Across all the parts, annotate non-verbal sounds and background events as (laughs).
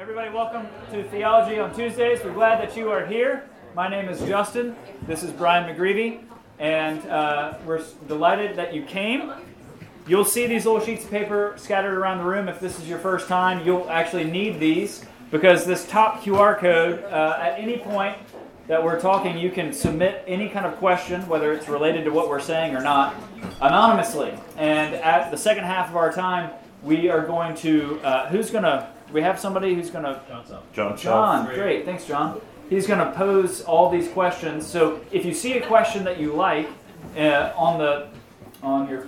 Everybody, welcome to Theology on Tuesdays. We're glad that you are here. My name is Justin. This is Brian McGreevy, and uh, we're delighted that you came. You'll see these little sheets of paper scattered around the room. If this is your first time, you'll actually need these because this top QR code, uh, at any point that we're talking, you can submit any kind of question, whether it's related to what we're saying or not, anonymously. And at the second half of our time, we are going to, uh, who's going to, we have somebody who's going to, John John, great, thanks, John. He's going to pose all these questions. So if you see a question that you like uh, on the on your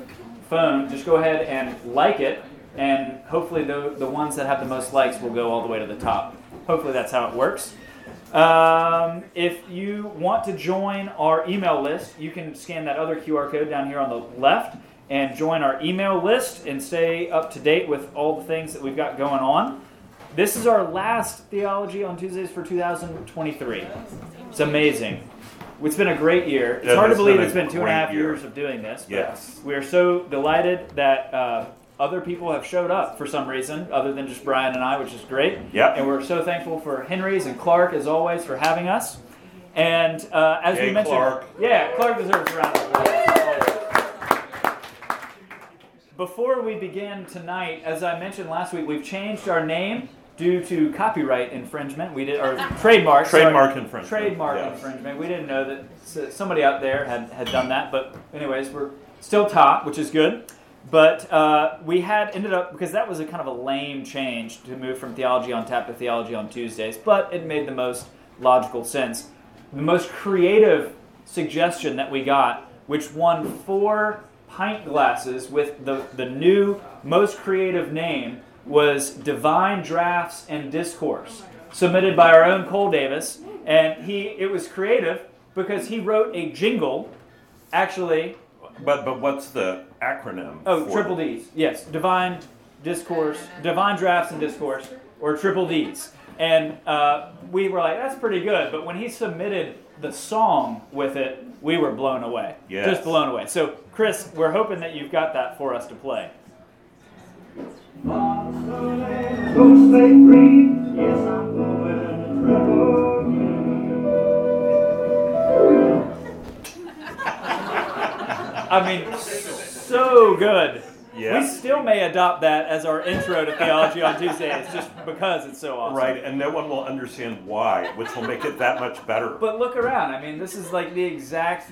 phone, just go ahead and like it, and hopefully the the ones that have the most likes will go all the way to the top. Hopefully that's how it works. Um, if you want to join our email list, you can scan that other QR code down here on the left and join our email list and stay up to date with all the things that we've got going on. This is our last Theology on Tuesdays for 2023. It's amazing. It's been a great year. It's It hard to believe it's been two and a half year. years of doing this. Yes. We are so delighted that uh, other people have showed up for some reason, other than just Brian and I, which is great. Yep. And we're so thankful for Henry's and Clark, as always, for having us. And uh, as we mentioned, Clark. yeah, Clark deserves a round of applause. Before we begin tonight, as I mentioned last week, we've changed our name due to copyright infringement. We did or trademark sorry. Trademark infringement, Trademark yes. infringement. We didn't know that somebody out there had, had done that, but anyways, we're still top, which is good. But uh, we had ended up because that was a kind of a lame change to move from theology on tap to theology on Tuesdays, but it made the most logical sense. The most creative suggestion that we got, which won four pint glasses with the, the new most creative name, was Divine Drafts and Discourse, submitted by our own Cole Davis. And he it was creative because he wrote a jingle, actually, But but what's the acronym? Oh, triple D's. Yes, divine discourse, divine drafts and discourse, or triple D's. And uh, we were like, that's pretty good. But when he submitted the song with it, we were blown away. Yes. Just blown away. So, Chris, we're hoping that you've got that for us to play. Don't stay free. Yes, I'm going to trouble. I mean, so good. Yeah. We still may adopt that as our intro to Theology on Tuesday. It's just because it's so awesome. Right, and no one will understand why, which will make it that much better. But look around. I mean, this is like the exact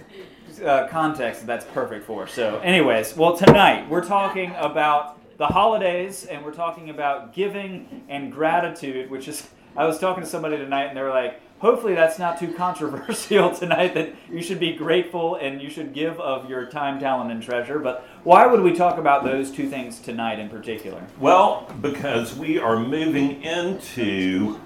uh, context that that's perfect for. So, anyways, well, tonight we're talking about the holidays and we're talking about giving and gratitude, which is, I was talking to somebody tonight and they were like, hopefully that's not too controversial (laughs) tonight that you should be grateful and you should give of your time, talent, and treasure. But why would we talk about those two things tonight in particular? Well, because we are moving into,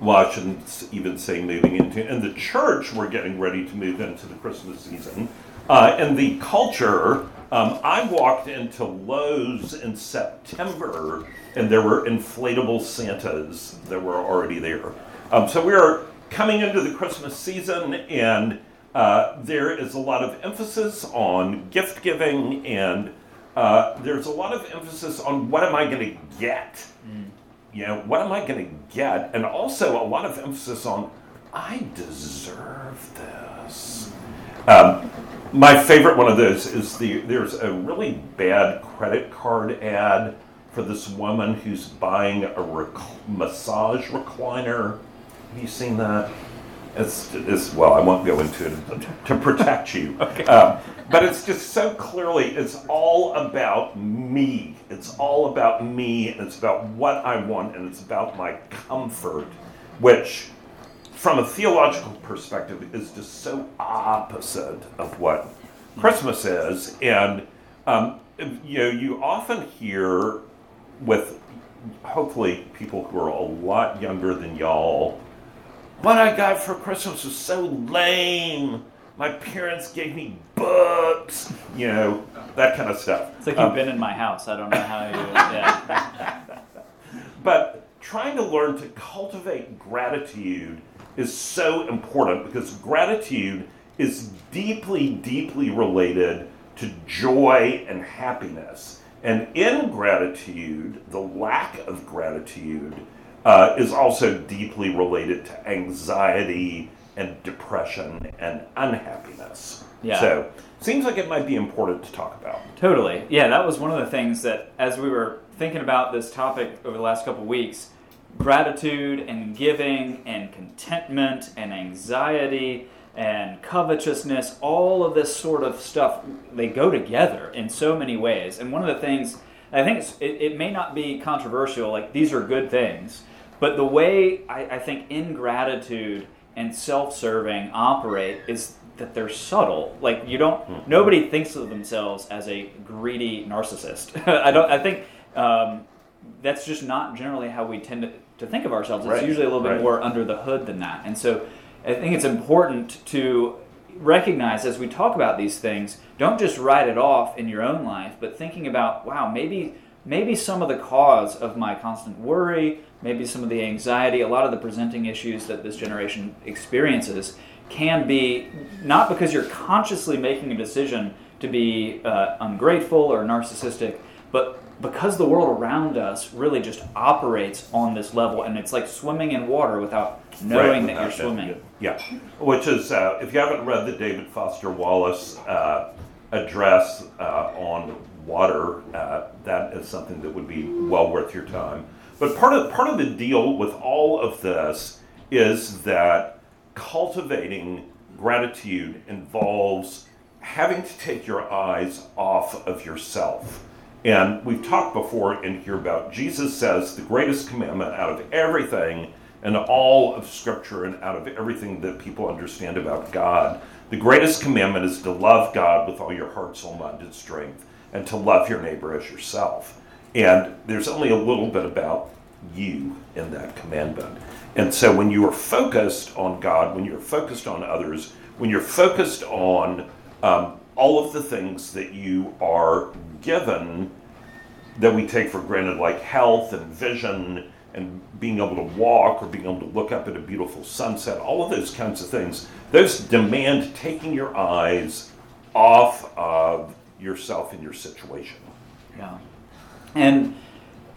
well, I shouldn't even say moving into, and the church, we're getting ready to move into the Christmas season. Uh, in the culture, um, I walked into Lowe's in September and there were inflatable Santas that were already there. Um, so we are coming into the Christmas season and uh, there is a lot of emphasis on gift giving and uh, there's a lot of emphasis on what am I going to get? You know, what am I going to get? And also a lot of emphasis on I deserve this. Um, my favorite one of those is the there's a really bad credit card ad for this woman who's buying a rec- massage recliner. Have you seen that? It's, it's well, I won't go into it to protect you. (laughs) Um, but it's just so clearly, it's all about me. It's all about me, and it's about what I want, and it's about my comfort, which, from a theological perspective, is just so opposite of what Christmas is. And um, you know, you often hear with hopefully people who are a lot younger than y'all what I got for Christmas was so lame. My parents gave me books, you know, that kind of stuff. It's like Um, you've been in my house. I don't know how you. Yeah. (laughs) But trying to learn to cultivate gratitude is so important because gratitude is deeply, deeply related to joy and happiness. And ingratitude, the lack of gratitude, uh, is also deeply related to anxiety and depression and unhappiness. Yeah. So, seems like it might be important to talk about. Totally. Yeah, that was one of the things that, as we were thinking about this topic over the last couple of weeks, gratitude and giving and contentment and anxiety and covetousness, all of this sort of stuff, they go together in so many ways. And one of the things, I think it's, it, it may not be controversial, like these are good things, but the way I, I think ingratitude and self serving operate is that they're subtle. Like you don't, nobody thinks of themselves as a greedy narcissist. (laughs) I don't. I think um, that's just not generally how we tend to, to think of ourselves. It's Right, usually a little bit right. more under the hood than that. And so I think it's important to recognize as we talk about these things, don't just write it off in your own life, but thinking about, wow, maybe maybe some of the cause of my constant worry, maybe some of the anxiety, a lot of the presenting issues that this generation experiences can be not because you're consciously making a decision to be uh, ungrateful or narcissistic, but because the world around us really just operates on this level and it's like swimming in water without knowing Right, that you're swimming. it. Yeah, which is, uh, if you haven't read the David Foster Wallace uh, address uh, on water, uh, that is something that would be well worth your time. But part of part of the deal with all of this is that cultivating gratitude involves having to take your eyes off of yourself. And we've talked before in here about Jesus says the greatest commandment out of everything and all of Scripture and out of everything that people understand about God, the greatest commandment is to love God with all your heart, soul, mind, and strength, and to love your neighbor as yourself. And there's only a little bit about you in that commandment. And so when you are focused on God, when you're focused on others, when you're focused on um, all of the things that you are given that we take for granted, like health and vision and being able to walk or being able to look up at a beautiful sunset, all of those kinds of things, those demand taking your eyes off of yourself and your situation. Yeah. And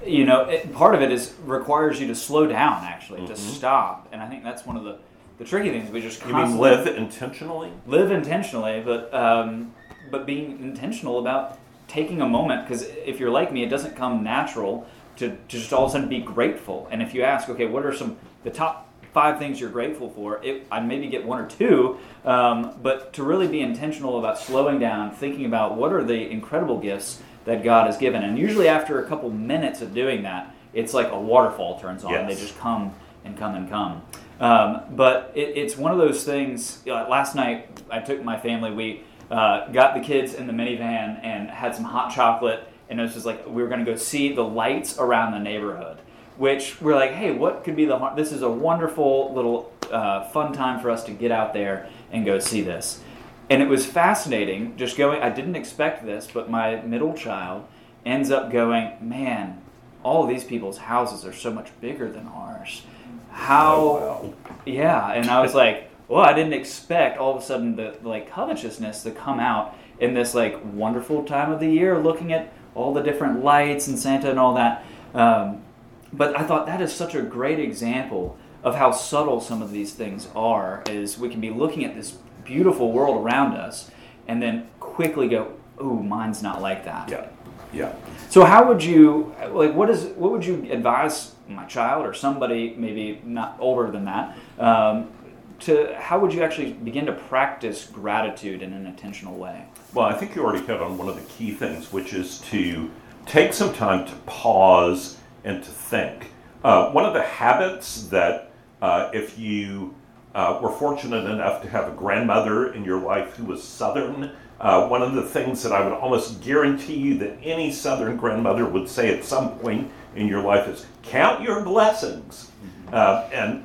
you know, it, part of it is requires you to slow down actually, to stop. And I think that's one of the the tricky things. We just You mean live intentionally? live intentionally, but um, but being intentional about taking a moment. Because if you're like me, it doesn't come natural to, to just all of a sudden be grateful. And if you ask, okay, what are some the top five things you're grateful for? It, I maybe get one or two, um, but to really be intentional about slowing down, thinking about what are the incredible gifts that God has given. And usually after a couple minutes of doing that, it's like a waterfall turns on. They just come and come and come. Um, but it, it's one of those things. Uh, last night, I took my family. We uh, got the kids in the minivan and had some hot chocolate, and it was just like we were going to go see the lights around the neighborhood. Which we're like, hey, what could be the har- This is a wonderful little uh, fun time for us to get out there and go see this. And it was fascinating just going. I didn't expect this, but my middle child ends up going, man, all of these people's houses are so much bigger than ours. How Oh, yeah, and I was like, well, I didn't expect all of a sudden the like covetousness to come out in this like wonderful time of the year, looking at all the different lights and Santa and all that. Um, but I thought that is such a great example of how subtle some of these things are. Is we can be looking at this beautiful world around us, and then quickly go, "Ooh, mine's not like that." Yeah, yeah. So how would you like what is what would you advise my child or somebody maybe not older than that um, to how would you actually begin to practice gratitude in an intentional way? Well, I think you already hit on one of the key things, which is to take some time to pause and to think. Uh, one of the habits that, uh, if you uh, were fortunate enough to have a grandmother in your life who was Southern, uh, one of the things that I would almost guarantee you that any Southern grandmother would say at some point in your life is count your blessings. Uh, and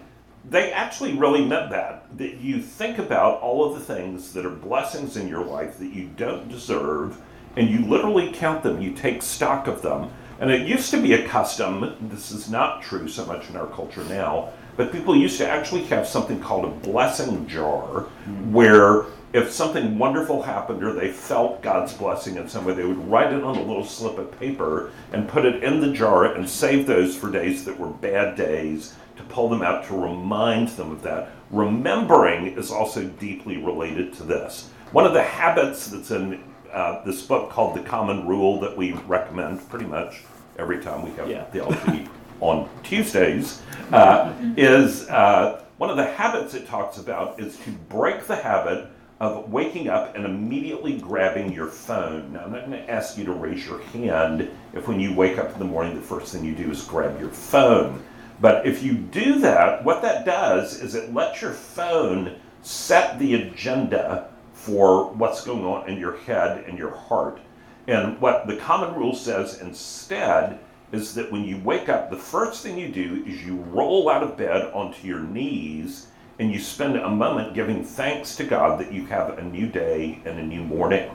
they actually really meant that. That you think about all of the things that are blessings in your life that you don't deserve, and you literally count them. You take stock of them. And it used to be a custom, this is not true so much in our culture now, but people used to actually have something called a blessing jar mm-hmm. where if something wonderful happened or they felt God's blessing in some way, they would write it on a little slip of paper and put it in the jar and save those for days that were bad days to pull them out to remind them of that. Remembering is also deeply related to this. One of the habits that's in uh, this book called The Common Rule that we recommend pretty much every time we have Yeah. theology on Tuesdays uh, is uh, one of the habits it talks about is to break the habit of waking up and immediately grabbing your phone. Now, I'm not going to ask you to raise your hand if when you wake up in the morning, the first thing you do is grab your phone. But if you do that, what that does is it lets your phone set the agenda for what's going on in your head and your heart. And what the common rule says instead is that when you wake up, the first thing you do is you roll out of bed onto your knees and you spend a moment giving thanks to God that you have a new day and a new morning.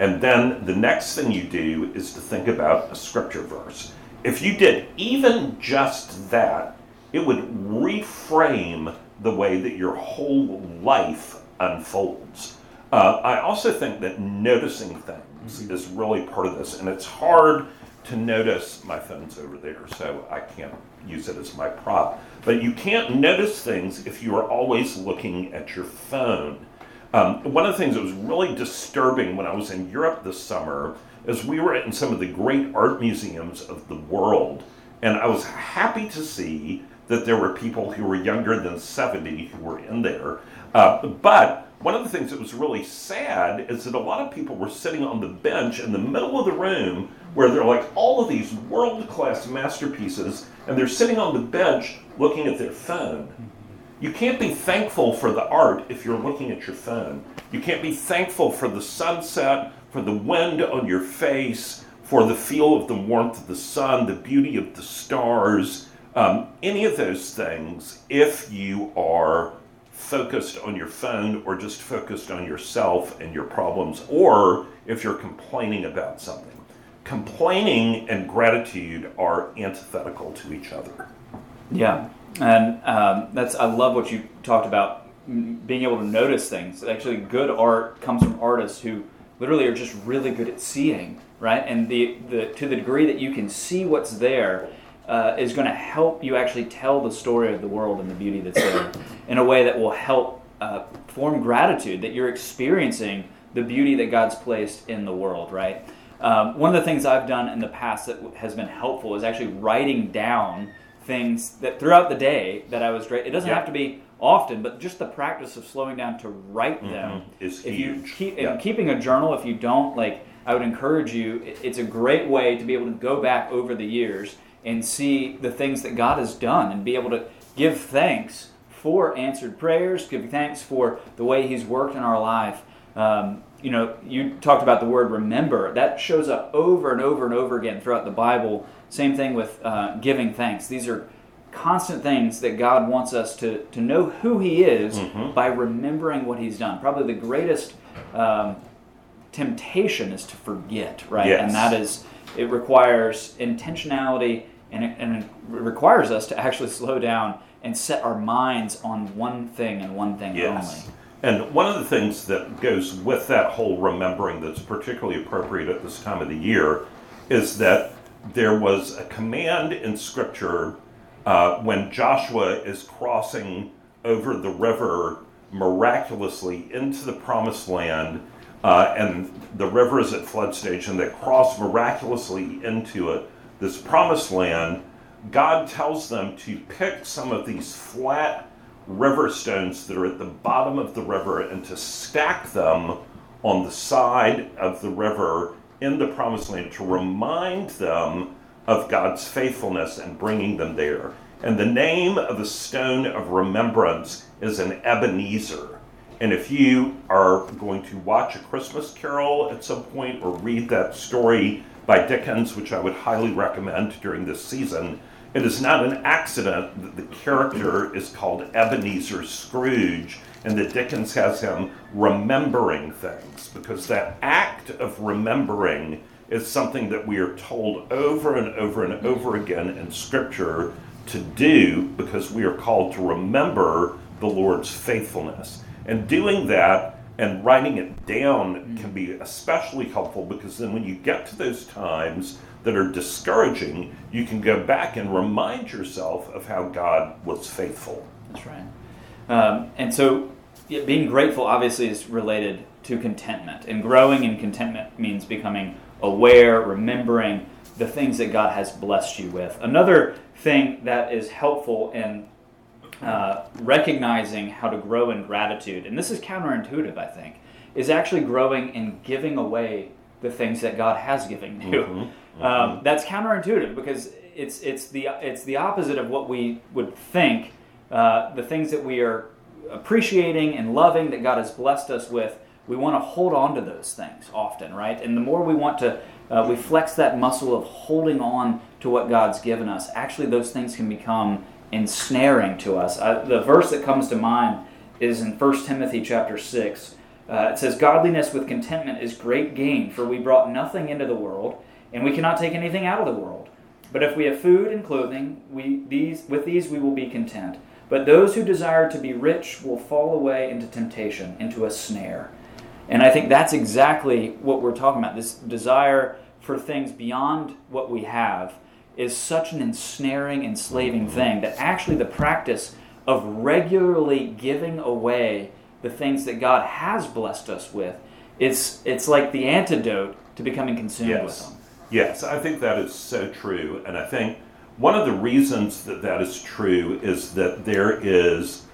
And then the next thing you do is to think about a scripture verse. If you did even just that, it would reframe the way that your whole life unfolds. Uh, I also think that noticing things is really part of this, and it's hard to notice. My phone's over there, so I can't use it as my prop. But you can't notice things if you are always looking at your phone. Um, one of the things that was really disturbing when I was in Europe this summer is we were in some of the great art museums of the world, and I was happy to see that there were people who were younger than 70 who were in there. Uh, but one of the things that was really sad is that a lot of people were sitting on the bench in the middle of the room where there are like all of these world class masterpieces, and they're sitting on the bench looking at their phone. You can't be thankful for the art if you're looking at your phone. You can't be thankful for the sunset, for the wind on your face, for the feel of the warmth of the sun, the beauty of the stars, um, any of those things if you are focused on your phone or just focused on yourself and your problems, or if you're complaining about something. Complaining and gratitude are antithetical to each other. Yeah, and um, that's I love what you talked about being able to notice things. Actually, good art comes from artists who literally are just really good at seeing, right? And the, the to the degree that you can see what's there uh, is going to help you actually tell the story of the world and the beauty that's there in a way that will help uh, form gratitude that you're experiencing the beauty that God's placed in the world, right? Um, one of the things I've done in the past that has been helpful is actually writing down things that throughout the day that I was great. It doesn't Yeah. have to be often, but just the practice of slowing down to write them is if you huge. keep Yeah. and keeping a journal. If you don't, like, I would encourage you. it- It's a great way to be able to go back over the years and see the things that God has done and be able to give thanks for answered prayers, give thanks for the way He's worked in our life. Um, you know, you talked about the word remember. That shows up over and over and over again throughout the Bible. Same thing with uh, giving thanks. These are constant things that God wants us to, to know who He is Mhm. by remembering what He's done. Probably the greatest um, temptation is to forget, right? Yes. And that is, it requires intentionality and it, and it requires us to actually slow down and set our minds on one thing and one thing Yes. only. And one of the things that goes with that whole remembering that's particularly appropriate at this time of the year is that there was a command in Scripture uh, when Joshua is crossing over the river miraculously into the promised land, uh, and the river is at flood stage, and they cross miraculously into it, this promised land. God tells them to pick some of these flat river stones that are at the bottom of the river and to stack them on the side of the river in the promised land to remind them of God's faithfulness and bringing them there. And the name of the stone of remembrance is an Ebenezer. And if you are going to watch A Christmas Carol at some point or read that story by Dickens, which I would highly recommend during this season, it is not an accident that the character is called Ebenezer Scrooge and that Dickens has him remembering things because that act of remembering is something that we are told over and over and over again in Scripture to do because we are called to remember the Lord's faithfulness. And doing that and writing it down can be especially helpful because then when you get to those times that are discouraging, you can go back and remind yourself of how God was faithful. That's right. Um, and so, yeah, being grateful obviously is related to contentment, and growing in contentment means becoming aware, remembering the things that God has blessed you with. Another thing that is helpful in uh, recognizing how to grow in gratitude, and this is counterintuitive, I think, is actually growing in giving away the things that God has given you. Mhm, Um, that's counterintuitive because it's it's the it's the opposite of what we would think. Uh, the things that we are appreciating and loving that God has blessed us with, we want to hold on to those things often, right? And the more we want to, uh, we flex that muscle of holding on to what God's given us. Actually, those things can become ensnaring to us. Uh, the verse that comes to mind is in 1 Timothy chapter 6. Uh, it says, Godliness with contentment is great gain, for we brought nothing into the world, and we cannot take anything out of the world. But if we have food and clothing, we, these, with these we will be content. But those who desire to be rich will fall away into temptation, into a snare. And I think that's exactly what we're talking about. This desire for things beyond what we have is such an ensnaring, enslaving thing that actually the practice of regularly giving away the things that God has blessed us with, it's, it's like the antidote to becoming consumed with them. Yes, I think that is so true. And I think one of the reasons that that is true is that there is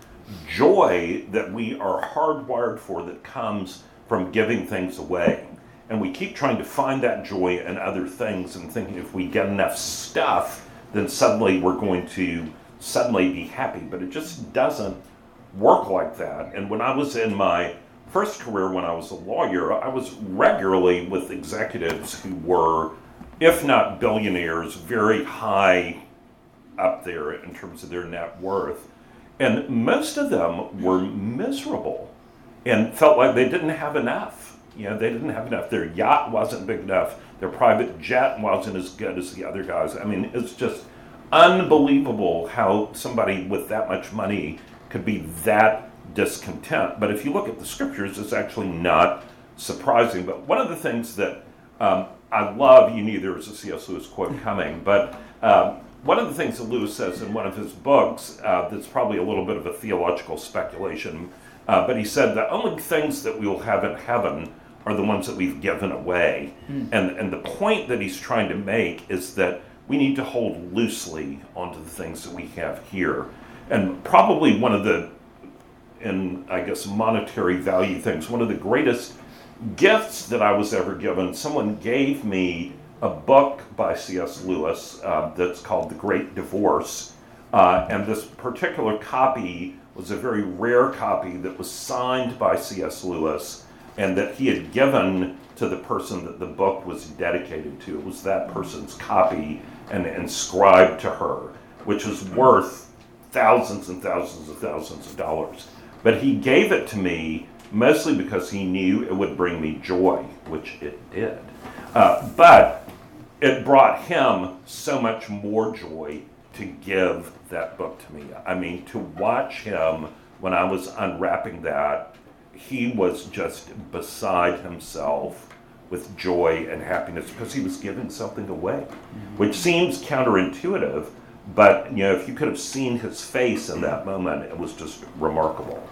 joy that we are hardwired for that comes from giving things away. And we keep trying to find that joy in other things and thinking if we get enough stuff, then suddenly we're going to suddenly be happy. But it just doesn't work like that. And when I was in my first career, when I was a lawyer, I was regularly with executives who were, if not billionaires, very high up there in terms of their net worth. And most of them were miserable and felt like they didn't have enough. You know, they didn't have enough. Their yacht wasn't big enough. Their private jet wasn't as good as the other guys. I mean, it's just unbelievable how somebody with that much money could be that discontent. But if you look at the scriptures, it's actually not surprising. But one of the things that um, I love, you knew there was a C.S. Lewis quote coming, but um, one of the things that Lewis says in one of his books uh, that's probably a little bit of a theological speculation, uh, but he said the only things that we will have in heaven are the ones that we've given away. And, and the point that he's trying to make is that we need to hold loosely onto the things that we have here. And probably one of the, in I guess, monetary value things, one of the greatest gifts that I was ever given, someone gave me a book by C.S. Lewis uh, that's called The Great Divorce. Uh, and this particular copy was a very rare copy that was signed by C.S. Lewis and that he had given to the person that the book was dedicated to. It was that person's copy and inscribed to her, which was worth thousands and thousands and thousands of dollars. But he gave it to me mostly because he knew it would bring me joy, which it did. Uh, but it brought him so much more joy to give that book to me. I mean, to watch him when I was unwrapping that, he was just beside himself with joy and happiness because he was giving something away, which seems counterintuitive. But you know, if you could have seen his face in that moment, it was just remarkable.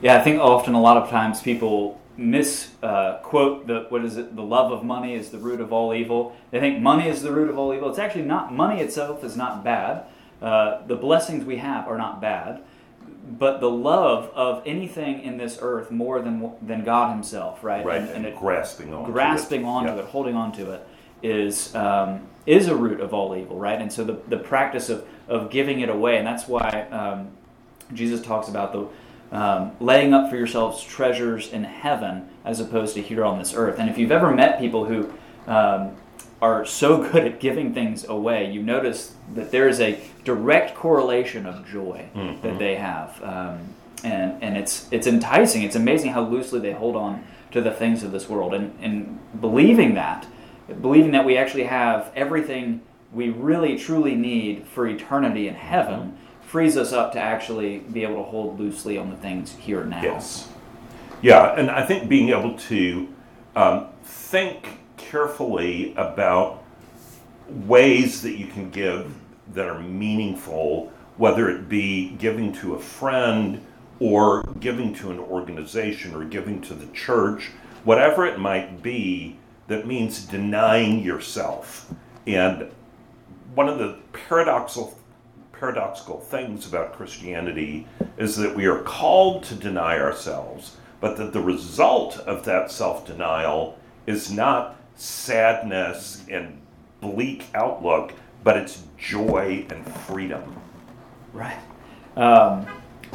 Yeah, I think often a lot of times people misquote uh, the what is it? The love of money is the root of all evil. They think money is the root of all evil. It's actually not. Money itself is not bad. Uh, the blessings we have are not bad, but the love of anything in this earth more than than God Himself, right? Right, And, and, and it, grasping on grasping onto Yeah. it, holding onto it, is um, is a root of all evil, right? And so the, the practice of, of giving it away, and that's why um, Jesus talks about the um, laying up for yourselves treasures in heaven as opposed to here on this earth. And if you've ever met people who um, are so good at giving things away, you notice that there is a direct correlation of joy that they have. Um, and, and it's, it's enticing. It's amazing how loosely they hold on to the things of this world. And, and believing that believing that we actually have everything we really truly need for eternity in heaven frees us up to actually be able to hold loosely on the things here now. Yes. Yeah, and I think being able to um, think carefully about ways that you can give that are meaningful, whether it be giving to a friend or giving to an organization or giving to the church, whatever it might be, that means denying yourself. And one of the paradoxical paradoxical things about Christianity is that we are called to deny ourselves, but that the result of that self denial is not sadness and bleak outlook, but it's joy and freedom. Right. Um,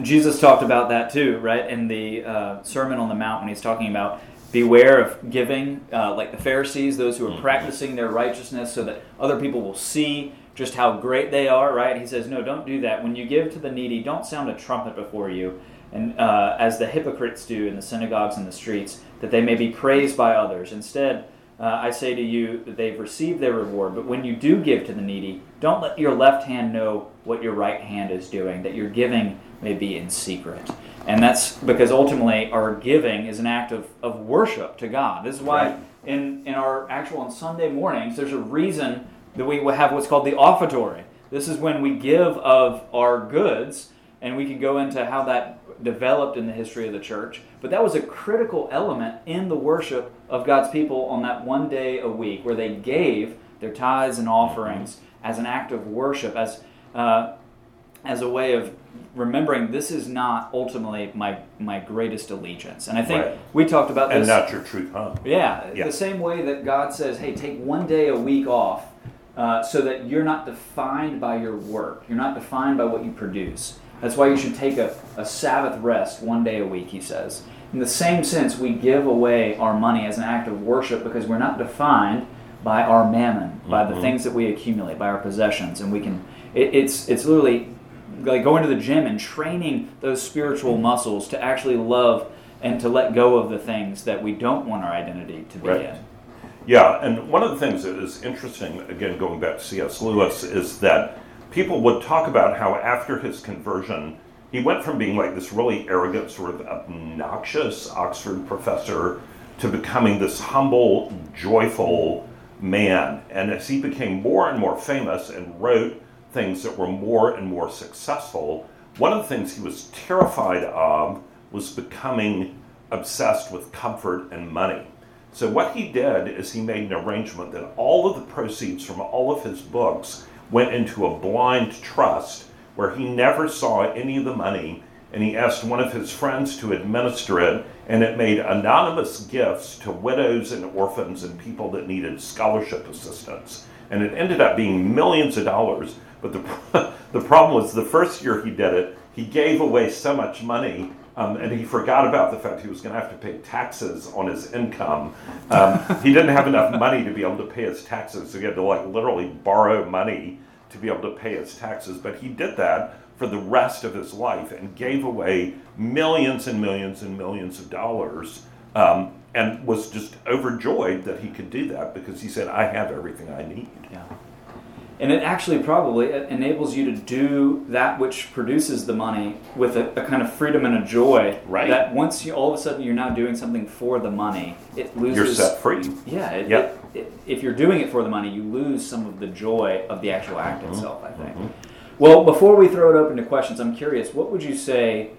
Jesus talked about that too, right? In the uh, Sermon on the Mount, when he's talking about beware of giving, uh, like the Pharisees, those who are practicing their righteousness so that other people will see just how great they are, right? He says, no, don't do that. When you give to the needy, don't sound a trumpet before you, and uh, as the hypocrites do in the synagogues and the streets, that they may be praised by others. Instead, uh, I say to you that they've received their reward. But when you do give to the needy, don't let your left hand know what your right hand is doing, that your giving may be in secret. And that's because ultimately our giving is an act of, of worship to God. This is why Right. in, in our actual on Sunday mornings, there's a reason that we have what's called the offertory. This is when we give of our goods, and we can go into how that developed in the history of the church. But that was a critical element in the worship of God's people on that one day a week, where they gave their tithes and offerings as an act of worship, as uh, as a way of remembering this is not ultimately my my greatest allegiance. And I think Right. we talked about this. And not your truth home. Yeah, Yeah. the same way that God says, "Hey, take one day a week off, uh, so that you're not defined by your work. You're not defined by what you produce. That's why you should take a, a Sabbath rest one day a week." He says. In the same sense, we give away our money as an act of worship because we're not defined by our mammon, by the Mhm. things that we accumulate, by our possessions, and we can. It, it's it's literally like going to the gym and training those spiritual muscles to actually love and to let go of the things that we don't want our identity to be Right. in. Yeah, and one of the things that is interesting, again, going back to C.S. Lewis, is that people would talk about how after his conversion, he went from being like this really arrogant, sort of obnoxious Oxford professor to becoming this humble, joyful man. And as he became more and more famous and wrote things that were more and more successful, one of the things he was terrified of was becoming obsessed with comfort and money. So what he did is he made an arrangement that all of the proceeds from all of his books went into a blind trust where he never saw any of the money and he asked one of his friends to administer it and it made anonymous gifts to widows and orphans and people that needed scholarship assistance. And it ended up being millions of dollars but the, (laughs) the problem was the first year he did it he gave away so much money um, and he forgot about the fact he was going to have to pay taxes on his income. Um, he didn't have enough money to be able to pay his taxes, so he had to like literally borrow money to be able to pay his taxes. But he did that for the rest of his life and gave away millions and millions and millions of dollars. Um, and was just overjoyed that he could do that because he said, "I have everything I need." Yeah. And it actually probably enables you to do that which produces the money with a, a kind of freedom and a joy. Right. That once you all of a sudden you're now doing something for the money, it loses. You're set free. Yeah. It, Yep. it, it, if you're doing it for the money, you lose some of the joy of the actual act Mm-hmm. itself. I think. Well, before we throw it open to questions, I'm curious. What would you say?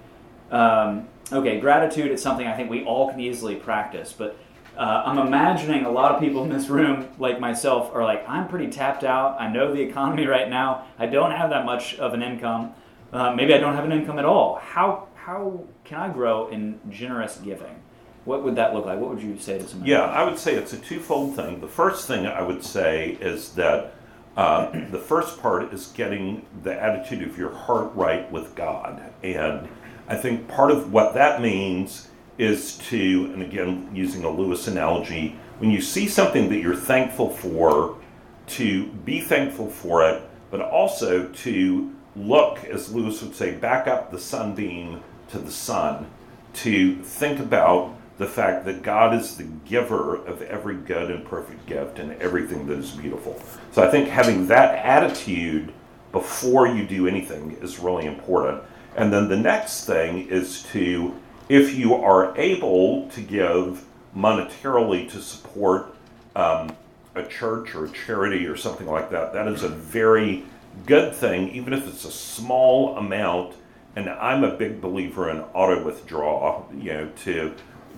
Um, okay, gratitude is something I think we all can easily practice, but uh, I'm imagining a lot of people in this room, like myself, are like, I'm pretty tapped out. I know the economy right now. I don't have that much of an income. Uh, maybe I don't have an income at all. How how can I grow in generous giving? What would that look like? What would you say to somebody? Yeah, I would say it's a twofold thing. The first thing I would say is that uh, the first part is getting the attitude of your heart right with God. And I think part of what that means is to, and again, using a Lewis analogy, when you see something that you're thankful for, to be thankful for it, but also to look, as Lewis would say, back up the sunbeam to the sun, to think about the fact that God is the giver of every good and perfect gift and everything that is beautiful. So I think having that attitude before you do anything is really important. And then the next thing is to, if you are able to give monetarily to support um, a church or a charity or something like that, that is a very good thing, even if it's a small amount. And I'm a big believer in auto withdrawal, you know, to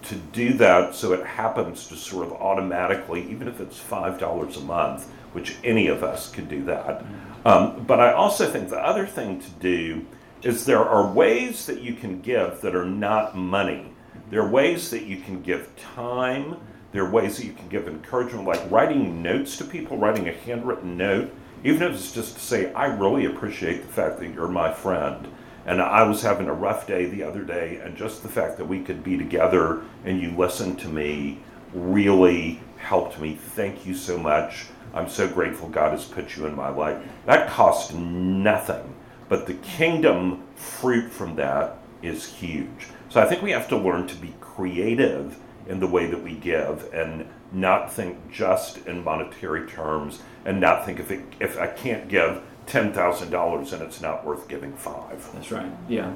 to do that so it happens to sort of automatically, even if it's five dollars a month, which any of us could do that. Um, but I also think the other thing to do is there are ways that you can give that are not money. There are ways that you can give time. There are ways that you can give encouragement, like writing notes to people, writing a handwritten note, even if it's just to say, I really appreciate the fact that you're my friend. And I was having a rough day the other day, and just the fact that we could be together and you listened to me really helped me. Thank you so much. I'm so grateful God has put you in my life. That cost nothing, but the kingdom fruit from that is huge. So I think we have to learn to be creative in the way that we give and not think just in monetary terms and not think if, it, if I can't give $10,000 and it's not worth giving five. That's right. Yeah.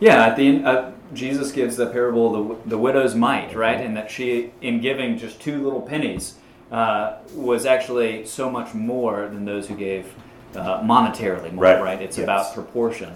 Yeah, at the end, uh, Jesus gives the parable of the, the widow's mite, right? And that she, in giving just two little pennies, uh, was actually so much more than those who gave uh, monetarily more, Right. right? It's Yes. about proportion.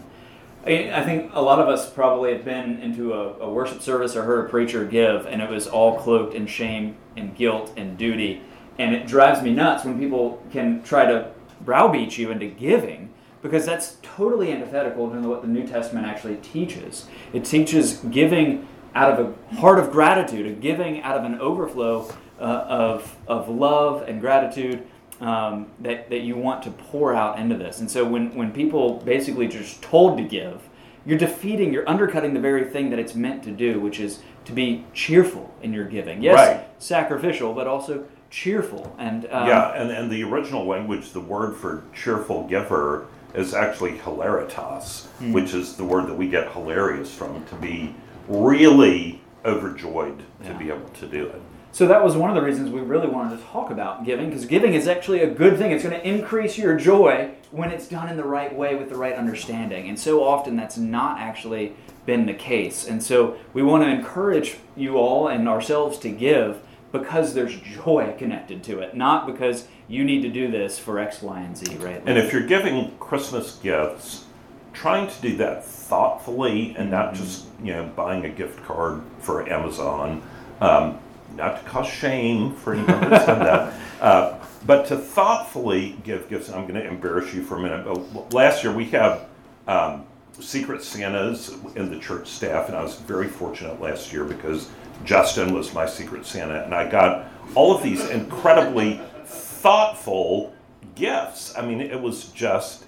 I I think a lot of us probably have been into a, a worship service or heard a preacher give, and it was all cloaked in shame and guilt and duty. And it drives me nuts when people can try to browbeat you into giving because that's totally antithetical to what the New Testament actually teaches. It teaches giving out of a heart of gratitude, a giving out of an overflow uh, of, of love and gratitude um, that, that you want to pour out into this. And so when, when people basically just told to give, you're defeating, you're undercutting the very thing that it's meant to do, which is to be cheerful in your giving. Yes, Right. sacrificial, but also cheerful. And um, yeah, and, and the original language, the word for cheerful giver is actually hilaritas, which is the word that we get hilarious from, to be really overjoyed to Yeah. be able to do it. So that was one of the reasons we really wanted to talk about giving, because giving is actually a good thing. It's going to increase your joy when it's done in the right way with the right understanding. And so often that's not actually been the case. And so we want to encourage you all and ourselves to give because there's joy connected to it, not because you need to do this for X, Y, and Z, right? And if you're giving Christmas gifts, trying to do that thoughtfully and not just you know buying a gift card for Amazon, um, not to cause shame for anyone that's done that, (laughs) uh, but to thoughtfully give gifts. And I'm going to embarrass you for a minute. But last year we have um, secret Santas in the church staff, and I was very fortunate last year because Justin was my secret Santa, and I got all of these incredibly thoughtful gifts. I mean, it was just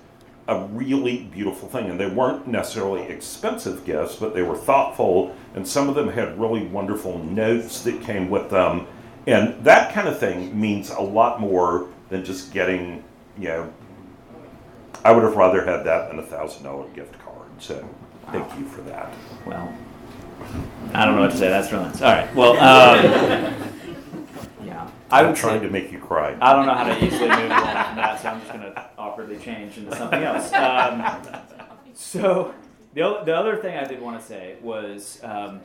a really beautiful thing. And they weren't necessarily expensive gifts, but they were thoughtful. And some of them had really wonderful notes that came with them. And that kind of thing means a lot more than just getting, you know, I would have rather had that than a thousand dollar gift card. So thank you for that. Well, I don't know what to say. That's really nice. All right. Well, um, yeah. (laughs) I I'm would trying say, to make you cry. I don't know how to easily move on from that, so I'm just going to awkwardly change into something else. Um, so, the, the other thing I did want to say was, um,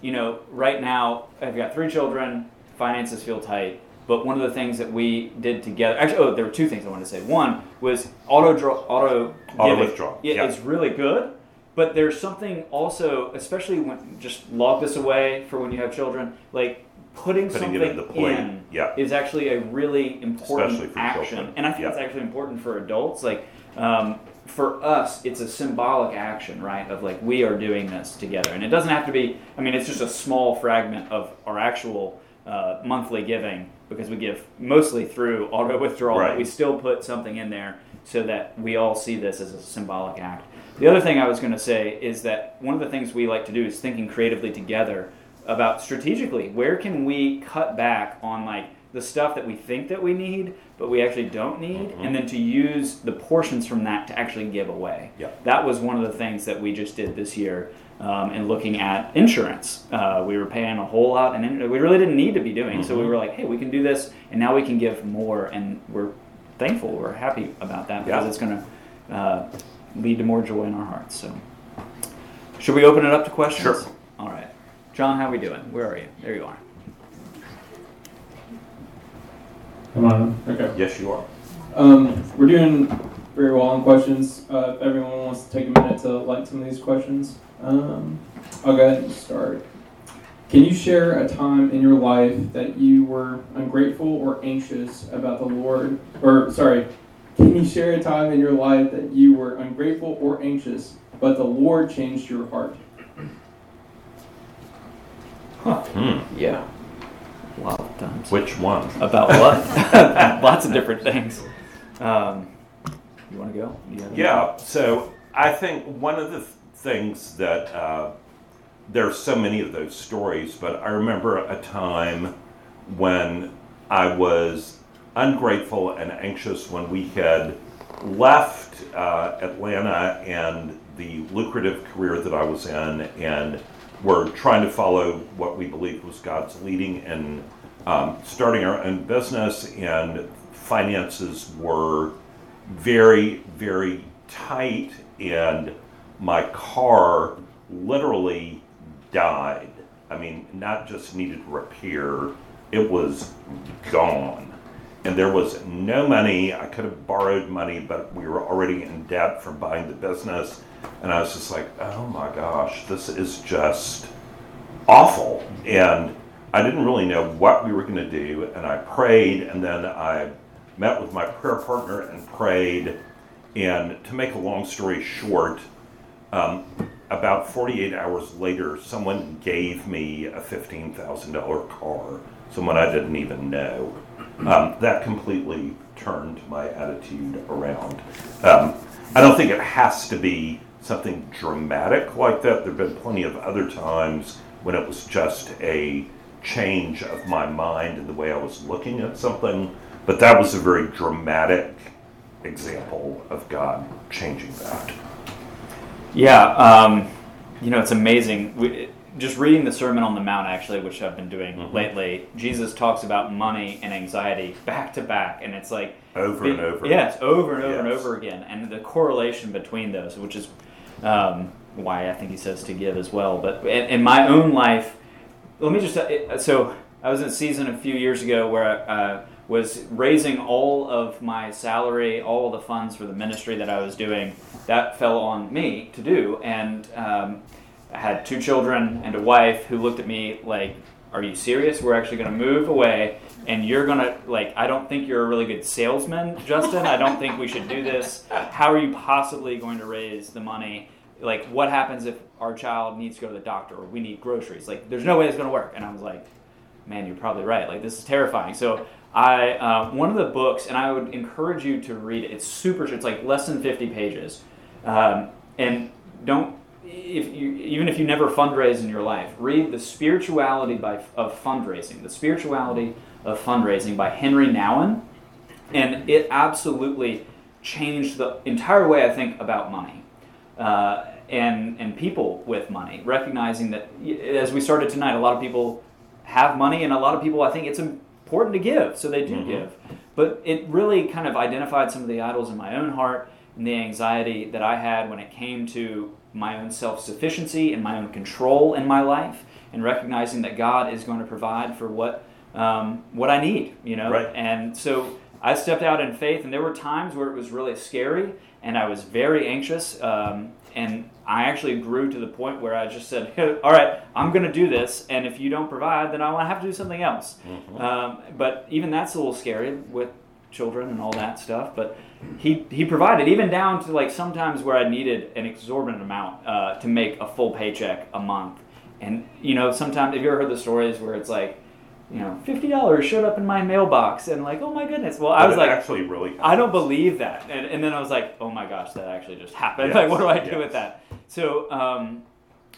you know, right now I've got three children, finances feel tight, but one of the things that we did together, actually, oh, there were two things I wanted to say. One was auto draw, auto Auto giving. withdrawal, Yeah, yeah. it's really good, but there's something also, especially when just log this away for when you have children, like putting, Putting something in the plate, in yeah. is actually a really important action, children, and I think yeah. it's actually important for adults. Like um, for us, it's a symbolic action, right? Of like we are doing this together, and it doesn't have to be. I mean, it's just a small fragment of our actual uh, monthly giving because we give mostly through auto withdrawal. Right. But we still put something in there so that we all see this as a symbolic act. The other thing I was going to say is that one of the things we like to do is thinking creatively together about strategically where can we cut back on like the stuff that we think that we need, but we actually don't need, Mhm. and then to use the portions from that to actually give away. Yeah. That was one of the things that we just did this year. Um, and looking at insurance, uh, we were paying a whole lot, and in- we really didn't need to be doing. So we Mhm. were like, "Hey, we can do this, and now we can give more." And we're thankful, we're happy about that because Yeah. it's going to uh, lead to more joy in our hearts. So, should we open it up to questions? Sure. All right, John, how are we doing? Where are you? There you are. Come on. Okay. Yes, you are. Um, we're doing very well on questions. Uh, if everyone wants to take a minute to like some of these questions, um, I'll go ahead and start. Can you share a time in your life that you were ungrateful or anxious about the Lord? Or, sorry, can you share a time in your life that you were ungrateful or anxious, but the Lord changed your heart? Hmm. Yeah. A lot of times. Which one? About what? (laughs) Lots of different things. Um, you want to go? You have Yeah, so I think one of the things that uh, are so many of those stories, but I remember a time when I was ungrateful and anxious when we had left uh, Atlanta and the lucrative career that I was in, and were trying to follow what we believed was God's leading and um, starting our own business, and finances were very, very tight, and my car literally died. I mean, not just needed repair, it was gone. And there was no money. I could have borrowed money, but we were already in debt from buying the business. And I was just like, oh my gosh, this is just awful. And I didn't really know what we were going to do. And I prayed, and then I met with my prayer partner and prayed. And to make a long story short, um, about 48 hours later, someone gave me a $15,000 car, someone I didn't even know. Um, that completely turned my attitude around. Um, I don't think it has to be something dramatic like that. There have been plenty of other times when it was just a change of my mind and the way I was looking at something, but that was a very dramatic example of God changing that. Yeah, um, you know, it's amazing. We, just reading the Sermon on the Mount, actually, which I've been doing Mhm. lately, Jesus talks about money and anxiety back to back, and it's like Over and over. Yes, over and over and over again, and the correlation between those, which is um, why I think he says to give as well. But in, in my own life, let me just uh, so I was in a season a few years ago where I uh, was raising all of my salary, all the funds for the ministry that I was doing. That fell on me to do, and um, I had two children and a wife who looked at me like, "Are you serious? We're actually going to move away." And you're gonna like I don't think you're a really good salesman, Justin. I don't think we should do this. How are you possibly going to raise the money? Like what happens if our child needs to go to the doctor or we need groceries? Like there's no way it's gonna work. And I was like, man, you're probably right. Like this is terrifying. So I uh, one of the books, and I would encourage you to read it. It's super. It's like less than 50 pages, um, and don't if you even if you never fundraise in your life, read the spirituality by of fundraising. The spirituality of fundraising by Henry Nouwen, and it absolutely changed the entire way I think about money. Uh, and, and people with money, recognizing that, as we started tonight, a lot of people have money, and a lot of people, I think it's important to give, so they do Mhm. give. But it really kind of identified some of the idols in my own heart and the anxiety that I had when it came to my own self sufficiency and my own control in my life, and recognizing that God is going to provide for what um, what I need, you know. Right. And so I stepped out in faith, and there were times where it was really scary, and I was very anxious. Um, and I actually grew to the point where I just said, (laughs) "All right, I'm going to do this, and if you don't provide, then I will have to do something else." Mhm. Um, but even that's a little scary with children and all that stuff. But he he provided even down to like sometimes where I needed an exorbitant amount uh, to make a full paycheck a month. And you know, sometimes have you ever heard the stories where it's like, you know, fifty dollars showed up in my mailbox, and like, oh my goodness. Well, I But was like, actually really. I don't believe that. And, and then I was like, oh my gosh, that actually just happened. (laughs) Yes, like, what do I do yes. with that? So um,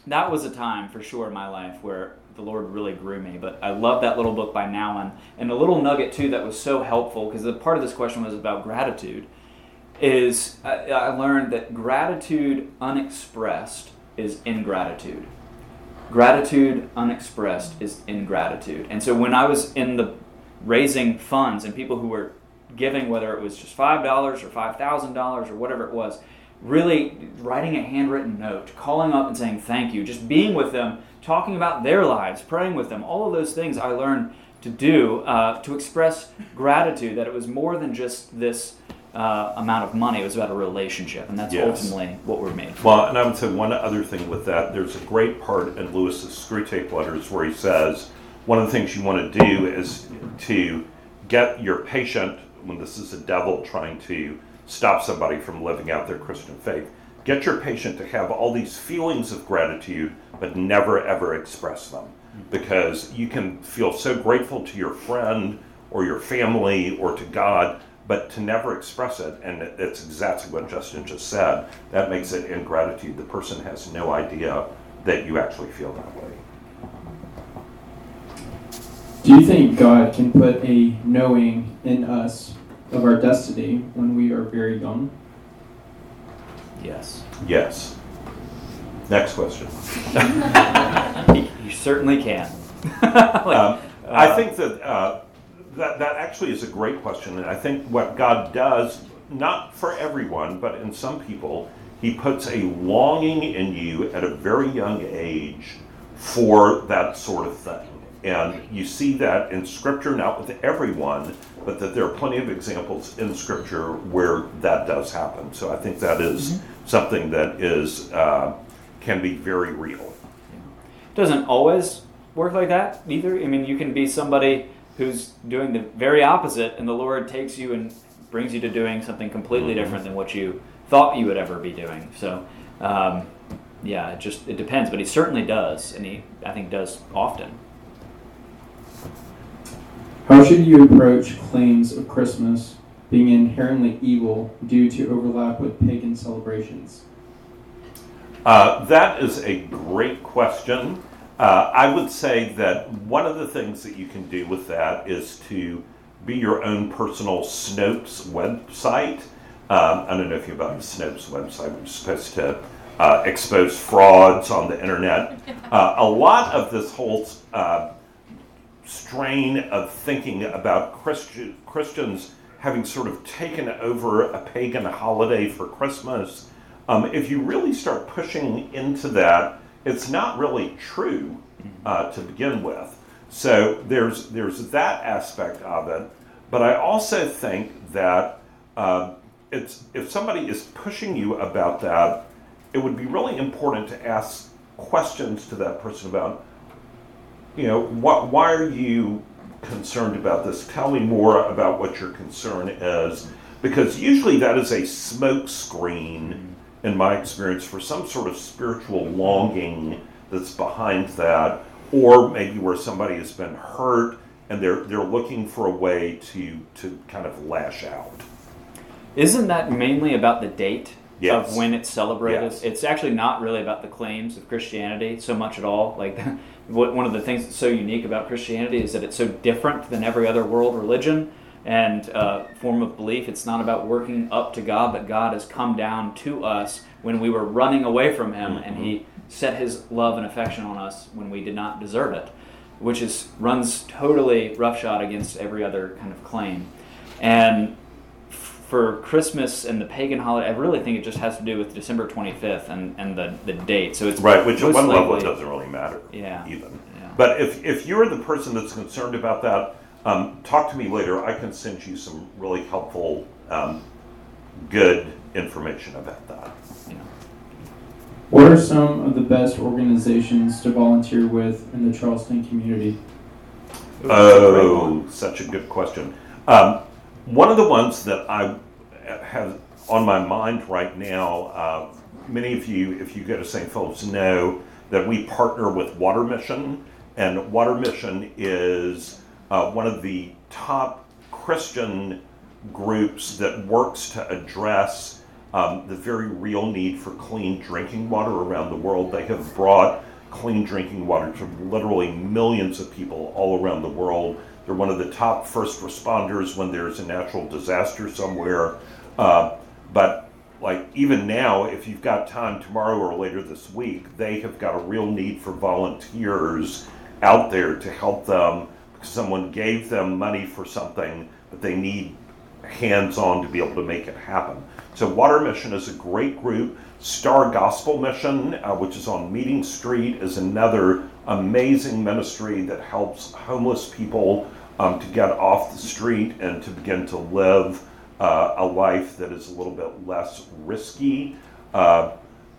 that was a time for sure in my life where the Lord really grew me. But I love that little book by Nouwen. And a little nugget, too, that was so helpful, because the part of this question was about gratitude, is I, I learned that gratitude unexpressed is ingratitude. Gratitude unexpressed is ingratitude. And so when I was in the raising funds and people who were giving, whether it was just $5 or $5,000 or whatever it was, really writing a handwritten note, calling up and saying thank you, just being with them, talking about their lives, praying with them, all of those things I learned to do uh, to express gratitude, that it was more than just this uh, amount of money, it was about a relationship, and that's Yes. ultimately what we're made for. Well, and I would say one other thing with that, there's a great part in Lewis's Screwtape letters where he says one of the things you want to do is to get your patient, when this is a devil trying to stop somebody from living out their Christian faith, get your patient to have all these feelings of gratitude, but never ever express them. Because you can feel so grateful to your friend or your family or to God, but to never express it, and it- it's exactly what Justin just said, that makes it ingratitude. The person has no idea that you actually feel that way. Do you think God can put a knowing in us of our destiny when we are very young? Yes. Yes. Next question. You, (laughs) you certainly can. (laughs) Like, Um, I uh, think that, uh, that that actually is a great question, and I think what God does, not for everyone, but in some people, He puts a longing in you at a very young age for that sort of thing. And you see that in Scripture, not with everyone, but that there are plenty of examples in Scripture where that does happen. So I think that is something that is uh, can be very real. doesn't always work like that either. I mean, you can be somebody who's doing the very opposite, and the Lord takes you and brings you to doing something completely Mhm. different than what you thought you would ever be doing. So, um, yeah, it just it depends, but He certainly does, and He I think does often. How should you approach claims of Christmas being inherently evil due to overlap with pagan celebrations? Uh, that is a great question. Uh, I would say that one of the things that you can do with that is to be your own personal Snopes website. Um, I don't know if you know about the Snopes website, which is supposed to uh, expose frauds on the internet. (laughs) Uh, a lot of this whole uh, strain of thinking about Christi- Christians having sort of taken over a pagan holiday for Christmas. Um, if you really start pushing into that, it's not really true uh, to begin with. So there's there's that aspect of it, but I also think that uh, it's if somebody is pushing you about that, it would be really important to ask questions to that person about you know, what, why are you concerned about this? Tell me more about what your concern is. Because usually that is a smoke screen, in my experience, for some sort of spiritual longing that's behind that, or maybe where somebody has been hurt and they're, they're looking for a way to, to kind of lash out. Isn't that mainly about the date Yes. of when it's celebrated? Yes. It's actually not really about the claims of Christianity so much at all. Like (laughs) one of the things that's so unique about Christianity is that it's so different than every other world religion and uh, form of belief. It's not about working up to God, but God has come down to us when we were running away from Him, and He set His love and affection on us when we did not deserve it, which is runs totally roughshod against every other kind of claim. And for Christmas and the pagan holiday, I really think it just has to do with December 25th and, and the, the date. So it's Right, which at one level it doesn't really matter. Yeah. Even. Yeah. But if, if you're the person that's concerned about that, um, talk to me later. I can send you some really helpful, um, good information about that. you know. What are some of the best organizations to volunteer with in the Charleston community? Oh, such a good question. Um, one of the ones that I have on my mind right now, uh, many of you, if you go to St. Philip's, know that we partner with Water Mission, and Water Mission is uh, one of the top Christian groups that works to address um, the very real need for clean drinking water around the world. They have brought clean drinking water to literally millions of people all around the world. They're one of the top first responders when there's a natural disaster somewhere. Uh, but like even now, if you've got time tomorrow or later this week, they have got a real need for volunteers out there to help them someone gave them money for something, but they need hands on to be able to make it happen. So, Water Mission is a great group. Star Gospel Mission, uh, which is on Meeting Street, is another amazing ministry that helps homeless people um, to get off the street and to begin to live uh, a life that is a little bit less risky. Uh,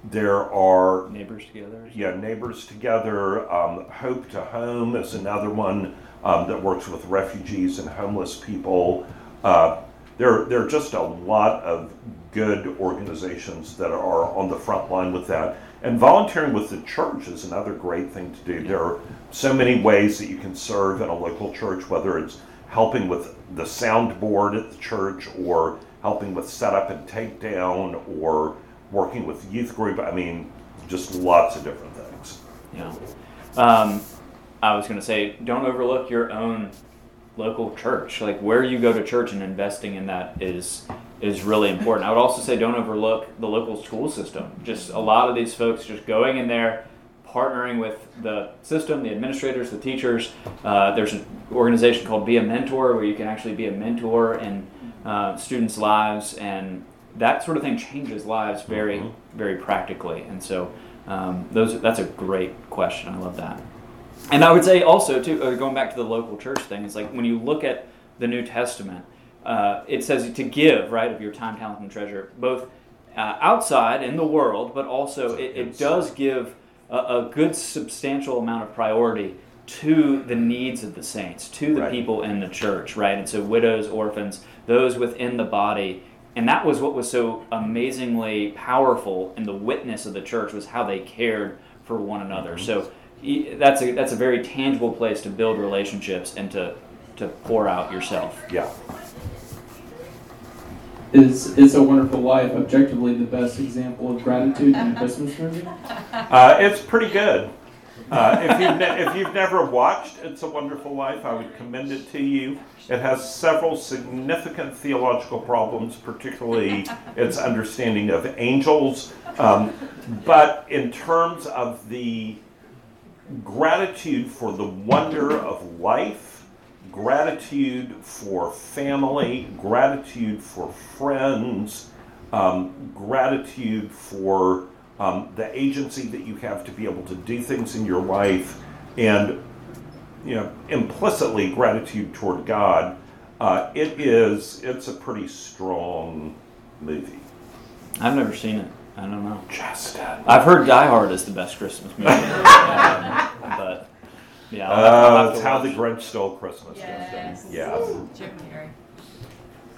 there are Neighbors together. yeah, Neighbors Together, um, Hope to Home is another one um, that works with refugees and homeless people. Uh, there, there are just a lot of good organizations that are on the front line with that. And volunteering with the church is another great thing to do. There are so many ways that you can serve in a local church, whether it's helping with the soundboard at the church or helping with setup and takedown or working with youth group. I mean, just lots of different things. Yeah. Um, I was going to say, don't overlook your own local church. Like where you go to church and investing in that is is really important. I would also say don't overlook the local school system. Just a lot of these folks just going in there, partnering with the system, the administrators, the teachers. Uh, there's an organization called Be a Mentor where you can actually be a mentor in uh, students' lives, and that sort of thing changes lives very, Mhm. very practically. And so, um, those that's a great question. I love that. And I would say also too, uh, going back to the local church thing, is like when you look at the New Testament, uh, it says to give right of your time, talent, and treasure, both uh, outside in the world, but also it, it does give a, a good substantial amount of priority to the needs of the saints, to the Right. people in the church, right? And so widows, orphans, those within the body. And that was what was so amazingly powerful in the witness of the church was how they cared for one another. So e- that's a that's a very tangible place to build relationships and to to pour out yourself. Yeah. Is It's a Wonderful Life objectively the best example of gratitude in a Christmas movie? (laughs) Uh, it's pretty good. Uh, if, you've ne- if you've never watched It's a Wonderful Life, I would commend it to you. It has several significant theological problems, particularly (laughs) its understanding of angels. Um, but in terms of the gratitude for the wonder of life, gratitude for family, gratitude for friends, um, gratitude for um, the agency that you have to be able to do things in your life, and you know implicitly gratitude toward God. Uh, it is it's a pretty strong movie. I've never seen it. I don't know. Justin. I've heard Die Hard is the best Christmas movie, (laughs) um, but yeah, I'll have- I'll Uh, have it's to how watch. the Grinch stole Christmas. Yes. Yeah. Jim Carrey.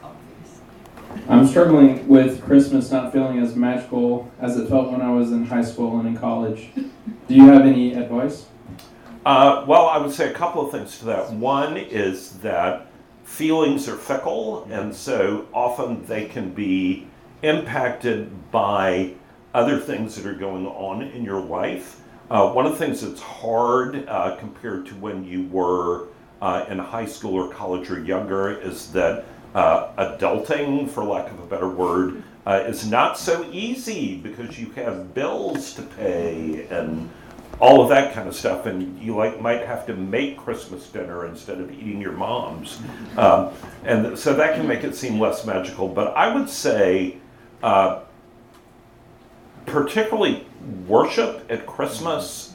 Always. I'm struggling with Christmas not feeling as magical as it felt when I was in high school and in college. Do you have any advice? Uh, well, I would say a couple of things to that. One is that feelings are fickle, and so often they can be impacted by other things that are going on in your life. Uh, one of the things that's hard uh, compared to when you were uh, in high school or college or younger is that uh, adulting, for lack of a better word, uh, is not so easy because you have bills to pay and all of that kind of stuff, and you like might have to make Christmas dinner instead of eating your mom's, um, and so that can make it seem less magical. But I would say, uh, particularly worship at Christmas,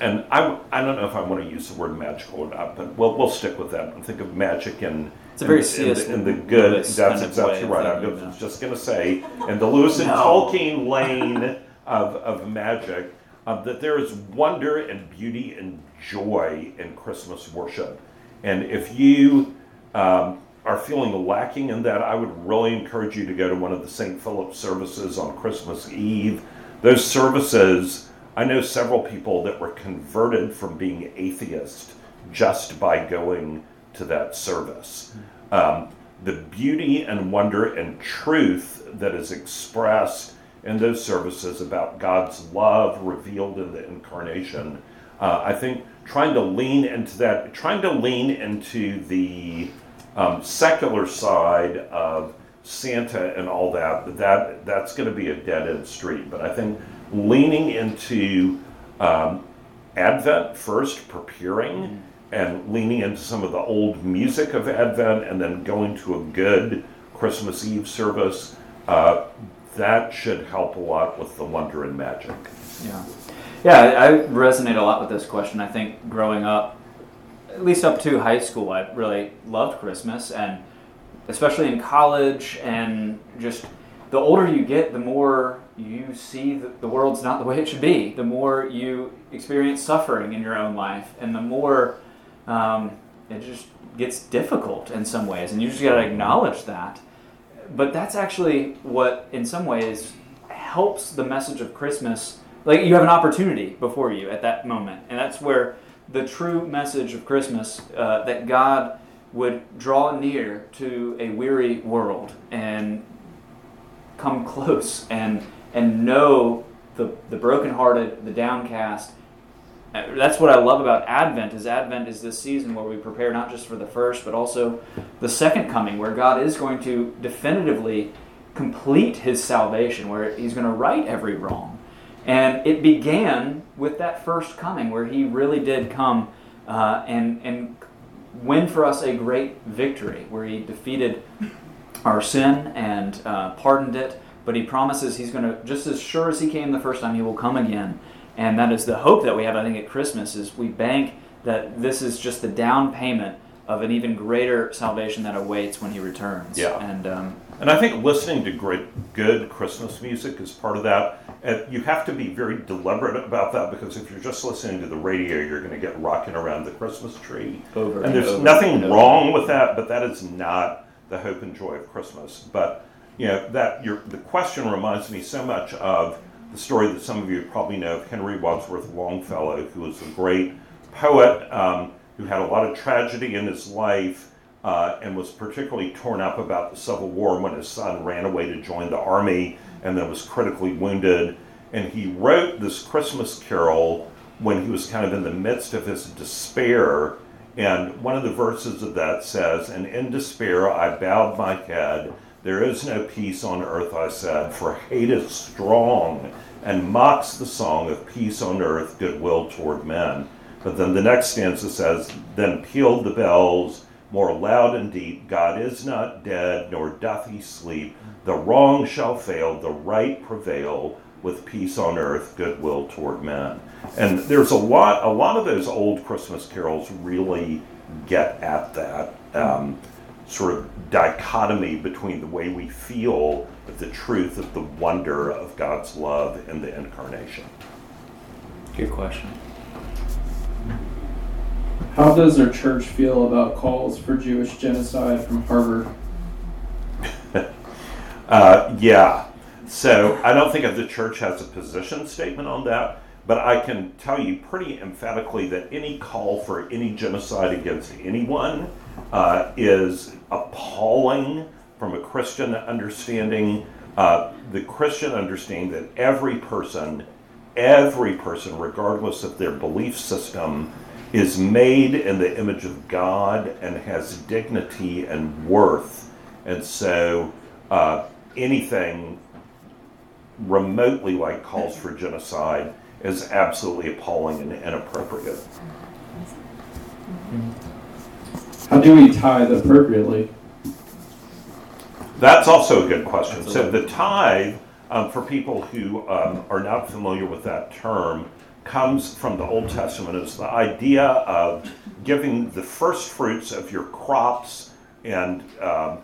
and I, I don't know if I want to use the word magical or not, but we'll we'll stick with that and think of magic and. It's a very in, in, the, in the good. Lewis That's exactly right. I was just going to say, in the Lewis and No. Tolkien lane of, of magic, uh, that there is wonder and beauty and joy in Christmas worship. And if you um, are feeling lacking in that, I would really encourage you to go to one of the St. Philip services on Christmas Eve. Those services, I know several people that were converted from being atheist just by going to that service. Um, the beauty and wonder and truth that is expressed in those services about God's love revealed in the incarnation. Uh, I think trying to lean into that, trying to lean into the um, secular side of Santa and all that, that that's going to be a dead end street. But I think leaning into um, Advent first, preparing, and leaning into some of the old music of Advent, and then going to a good Christmas Eve service, uh, that should help a lot with the wonder and magic. Yeah. Yeah, I resonate a lot with this question. I think growing up, at least up to high school, I really loved Christmas, and especially in college, and just the older you get, the more you see that the world's not the way it should be. The more you experience suffering in your own life, and the more um, it just gets difficult in some ways, and you just got to acknowledge that. But that's actually what, in some ways, helps the message of Christmas. Like you have an opportunity before you at that moment, and that's where the true message of Christmas uh, that God would draw near to a weary world and come close and and know the the brokenhearted, the downcast. Uh, That's what I love about Advent. Is Advent is this season where we prepare not just for the first, but also the second coming, where God is going to definitively complete His salvation, where He's going to right every wrong. And it began with that first coming, where He really did come uh, and and win for us a great victory, where He defeated our sin and uh, pardoned it. But he promises he's going to, just as sure as he came the first time, he will come again. And that is the hope that we have, I think, at Christmas, is we bank that this is just the down payment of an even greater salvation that awaits when he returns. Yeah. And um, And I think listening to great, good Christmas music is part of that. And you have to be very deliberate about that because if you're just listening to the radio, you're going to get rocking around the Christmas tree. Over and and there's over nothing and wrong with that, but that is not the hope and joy of Christmas. But you know that your the question reminds me so much of the story that some of you probably know of Henry Wadsworth Longfellow, who was a great poet um, who had a lot of tragedy in his life uh, and was particularly torn up about the Civil War when his son ran away to join the army and then was critically wounded. And he wrote this Christmas carol when he was kind of in the midst of his despair. And one of the verses of that says, And in despair I bowed my head. There is no peace on earth, I said, for hate is strong and mocks the song of peace on earth, goodwill toward men. But then the next stanza says, Then pealed the bells more loud and deep. God is not dead, nor doth he sleep. The wrong shall fail, the right prevail, with peace on earth, goodwill toward men. And there's a lot, a lot of those old Christmas carols really get at that um, sort of dichotomy between the way we feel the truth of the wonder of God's love in the incarnation. good question. How does our church feel about calls for Jewish genocide from Harvard? (laughs) Uh, yeah. So I don't think the church has a position statement on that, but I can tell you pretty emphatically that any call for any genocide against anyone uh, is appalling from a Christian understanding. Uh, the Christian understanding that every person, every person, regardless of their belief system, is made in the image of God and has dignity and worth. And so uh, anything remotely like calls for genocide is absolutely appalling and inappropriate. How do we tithe appropriately? That's also a good question. So the tithe, um, for people who um, are not familiar with that term, comes from the Old Testament. It's the idea of giving the first fruits of your crops and um,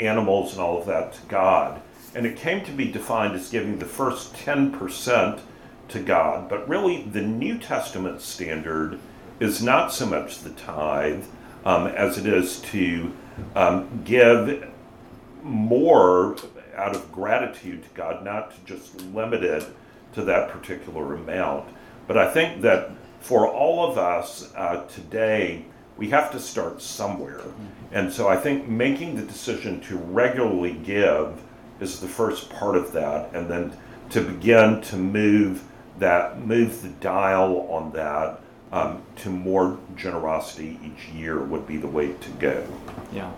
animals and all of that to God. And it came to be defined as giving the first 10% to God. But really, the New Testament standard is not so much the tithe um, as it is to um, give more out of gratitude to God, not to just limit it to that particular amount. But I think that for all of us uh, today, we have to start somewhere. And so I think making the decision to regularly give is the first part of that, and then to begin to move that move the dial on that um, to more generosity each year would be the way to go. Yeah.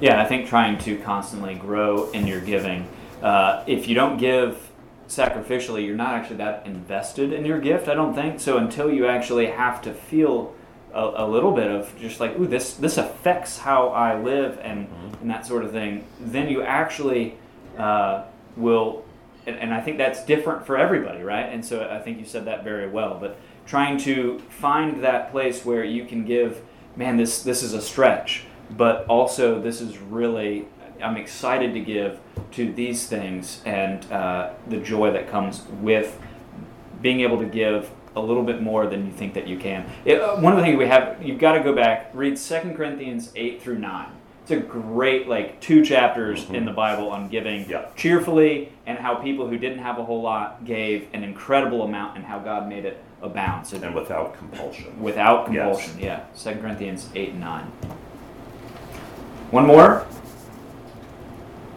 Yeah, I think trying to constantly grow in your giving. Uh, if you don't give sacrificially, you're not actually that invested in your gift, I don't think. So until you actually have to feel a, a little bit of just like, ooh, this, this affects how I live and, and that sort of thing, then you actually uh, will, and, and I think that's different for everybody, right? And so I think you said that very well. But trying to find that place where you can give, man, this, this is a stretch but also this is really i'm excited to give to these things and uh, the joy that comes with being able to give a little bit more than you think that you can. It, uh, one of the things we have you've got to go back read 2 corinthians 8 through 9 it's a great like two chapters in the bible on giving Yeah. cheerfully and how people who didn't have a whole lot gave an incredible amount and how god made it abound so And without compulsion. without Yes. compulsion yeah. 2 corinthians 8 and 9 one more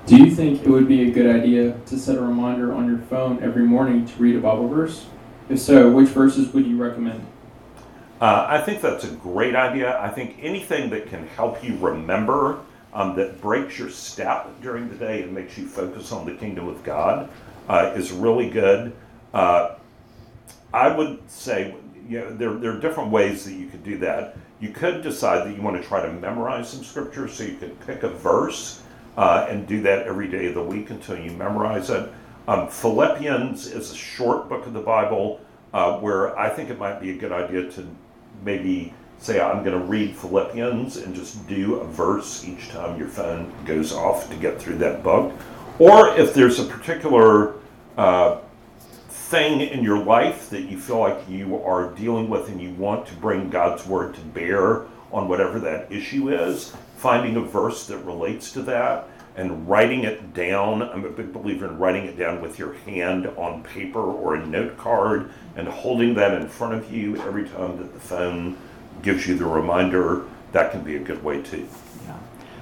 Do you think it would be a good idea to set a reminder on your phone every morning to read a Bible verse? If so, which verses would you recommend? Uh, I think that's a great idea. I think anything that can help you remember um, that breaks your step during the day and makes you focus on the kingdom of God uh, is really good. Uh, I would say you know, there, there are different ways that you could do that. You could decide that you want to try to memorize some scripture, so you could pick a verse uh, and do that every day of the week until you memorize it. Um, Philippians is a short book of the Bible uh, where I think it might be a good idea to maybe say, I'm going to read Philippians and just do a verse each time your phone goes off to get through that book. Or if there's a particular uh, thing in your life that you feel like you are dealing with and you want to bring God's word to bear on whatever that issue is, finding a verse that relates to that and writing it down. I'm a big believer in writing it down with your hand on paper or a note card and holding that in front of you every time that the phone gives you the reminder. That can be a good way too. Yeah.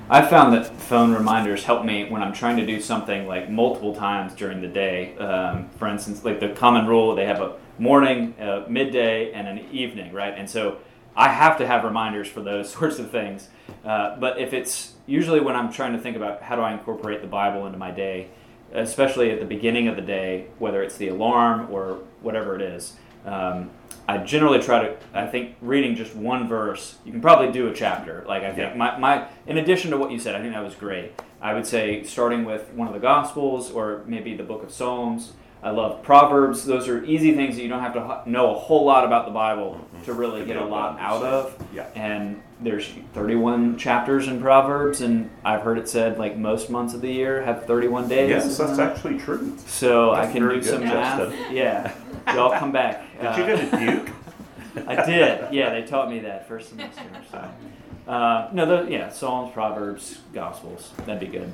I found that phone reminders help me when I'm trying to do something like multiple times during the day. Um, for instance, like the common rule, they have a morning, a midday, and an evening, right? And so I have to have reminders for those (laughs) sorts of things. Uh, but if it's usually when I'm trying to think about how do I incorporate the Bible into my day, especially at the beginning of the day, whether it's the alarm or whatever it is, um, I generally try to. I think reading just one verse, you can probably do a chapter. Like I think Yeah. my, my, in addition to what you said, I think that was great. I would say starting with one of the Gospels or maybe the Book of Psalms. I love Proverbs. Those are easy things that you don't have to know a whole lot about the Bible to really get a lot out of. Yeah. And there's 31 chapters in Proverbs, and I've heard it said like most months of the year have 31 days. Yes, that's actually true. So I can do some math. Yeah, y'all come back. (laughs) Did you Uh, go to Duke? (laughs) I did. Yeah, they taught me that first semester. So, uh, no, the, yeah, Psalms, Proverbs, Gospels. That'd be good.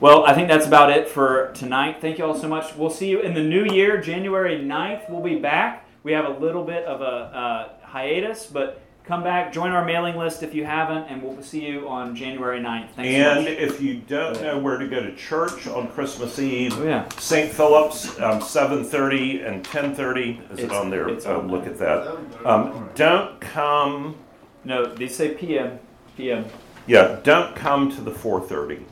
Well, I think that's about it for tonight. Thank you all so much. We'll see you in the new year, January 9th. We'll be back. We have a little bit of a uh, hiatus, but come back, join our mailing list if you haven't, and we'll see you on January 9th. Thanks so And much. if you don't know where to go to church on Christmas Eve, Oh, yeah. St. Philip's, um, 7.30 and 10.30. Is it on there? it's Oh, on look there. at that. Um, don't come, No, they say PM. PM. yeah, don't come to the 4.30.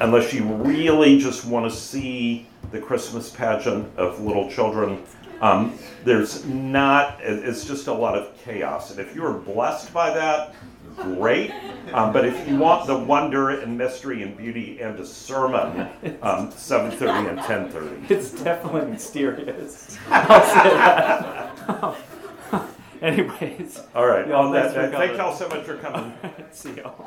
Unless you really just want to see the Christmas pageant of little children. Um, there's not, it's just a lot of chaos. And if you're blessed by that, great. Um, but if you want the wonder and mystery and beauty and a sermon, um, 7.30 and 10.30. It's definitely mysterious. (laughs) (laughs) (laughs) Anyways. All right. That, that thank y'all so much for coming. (laughs) See y'all.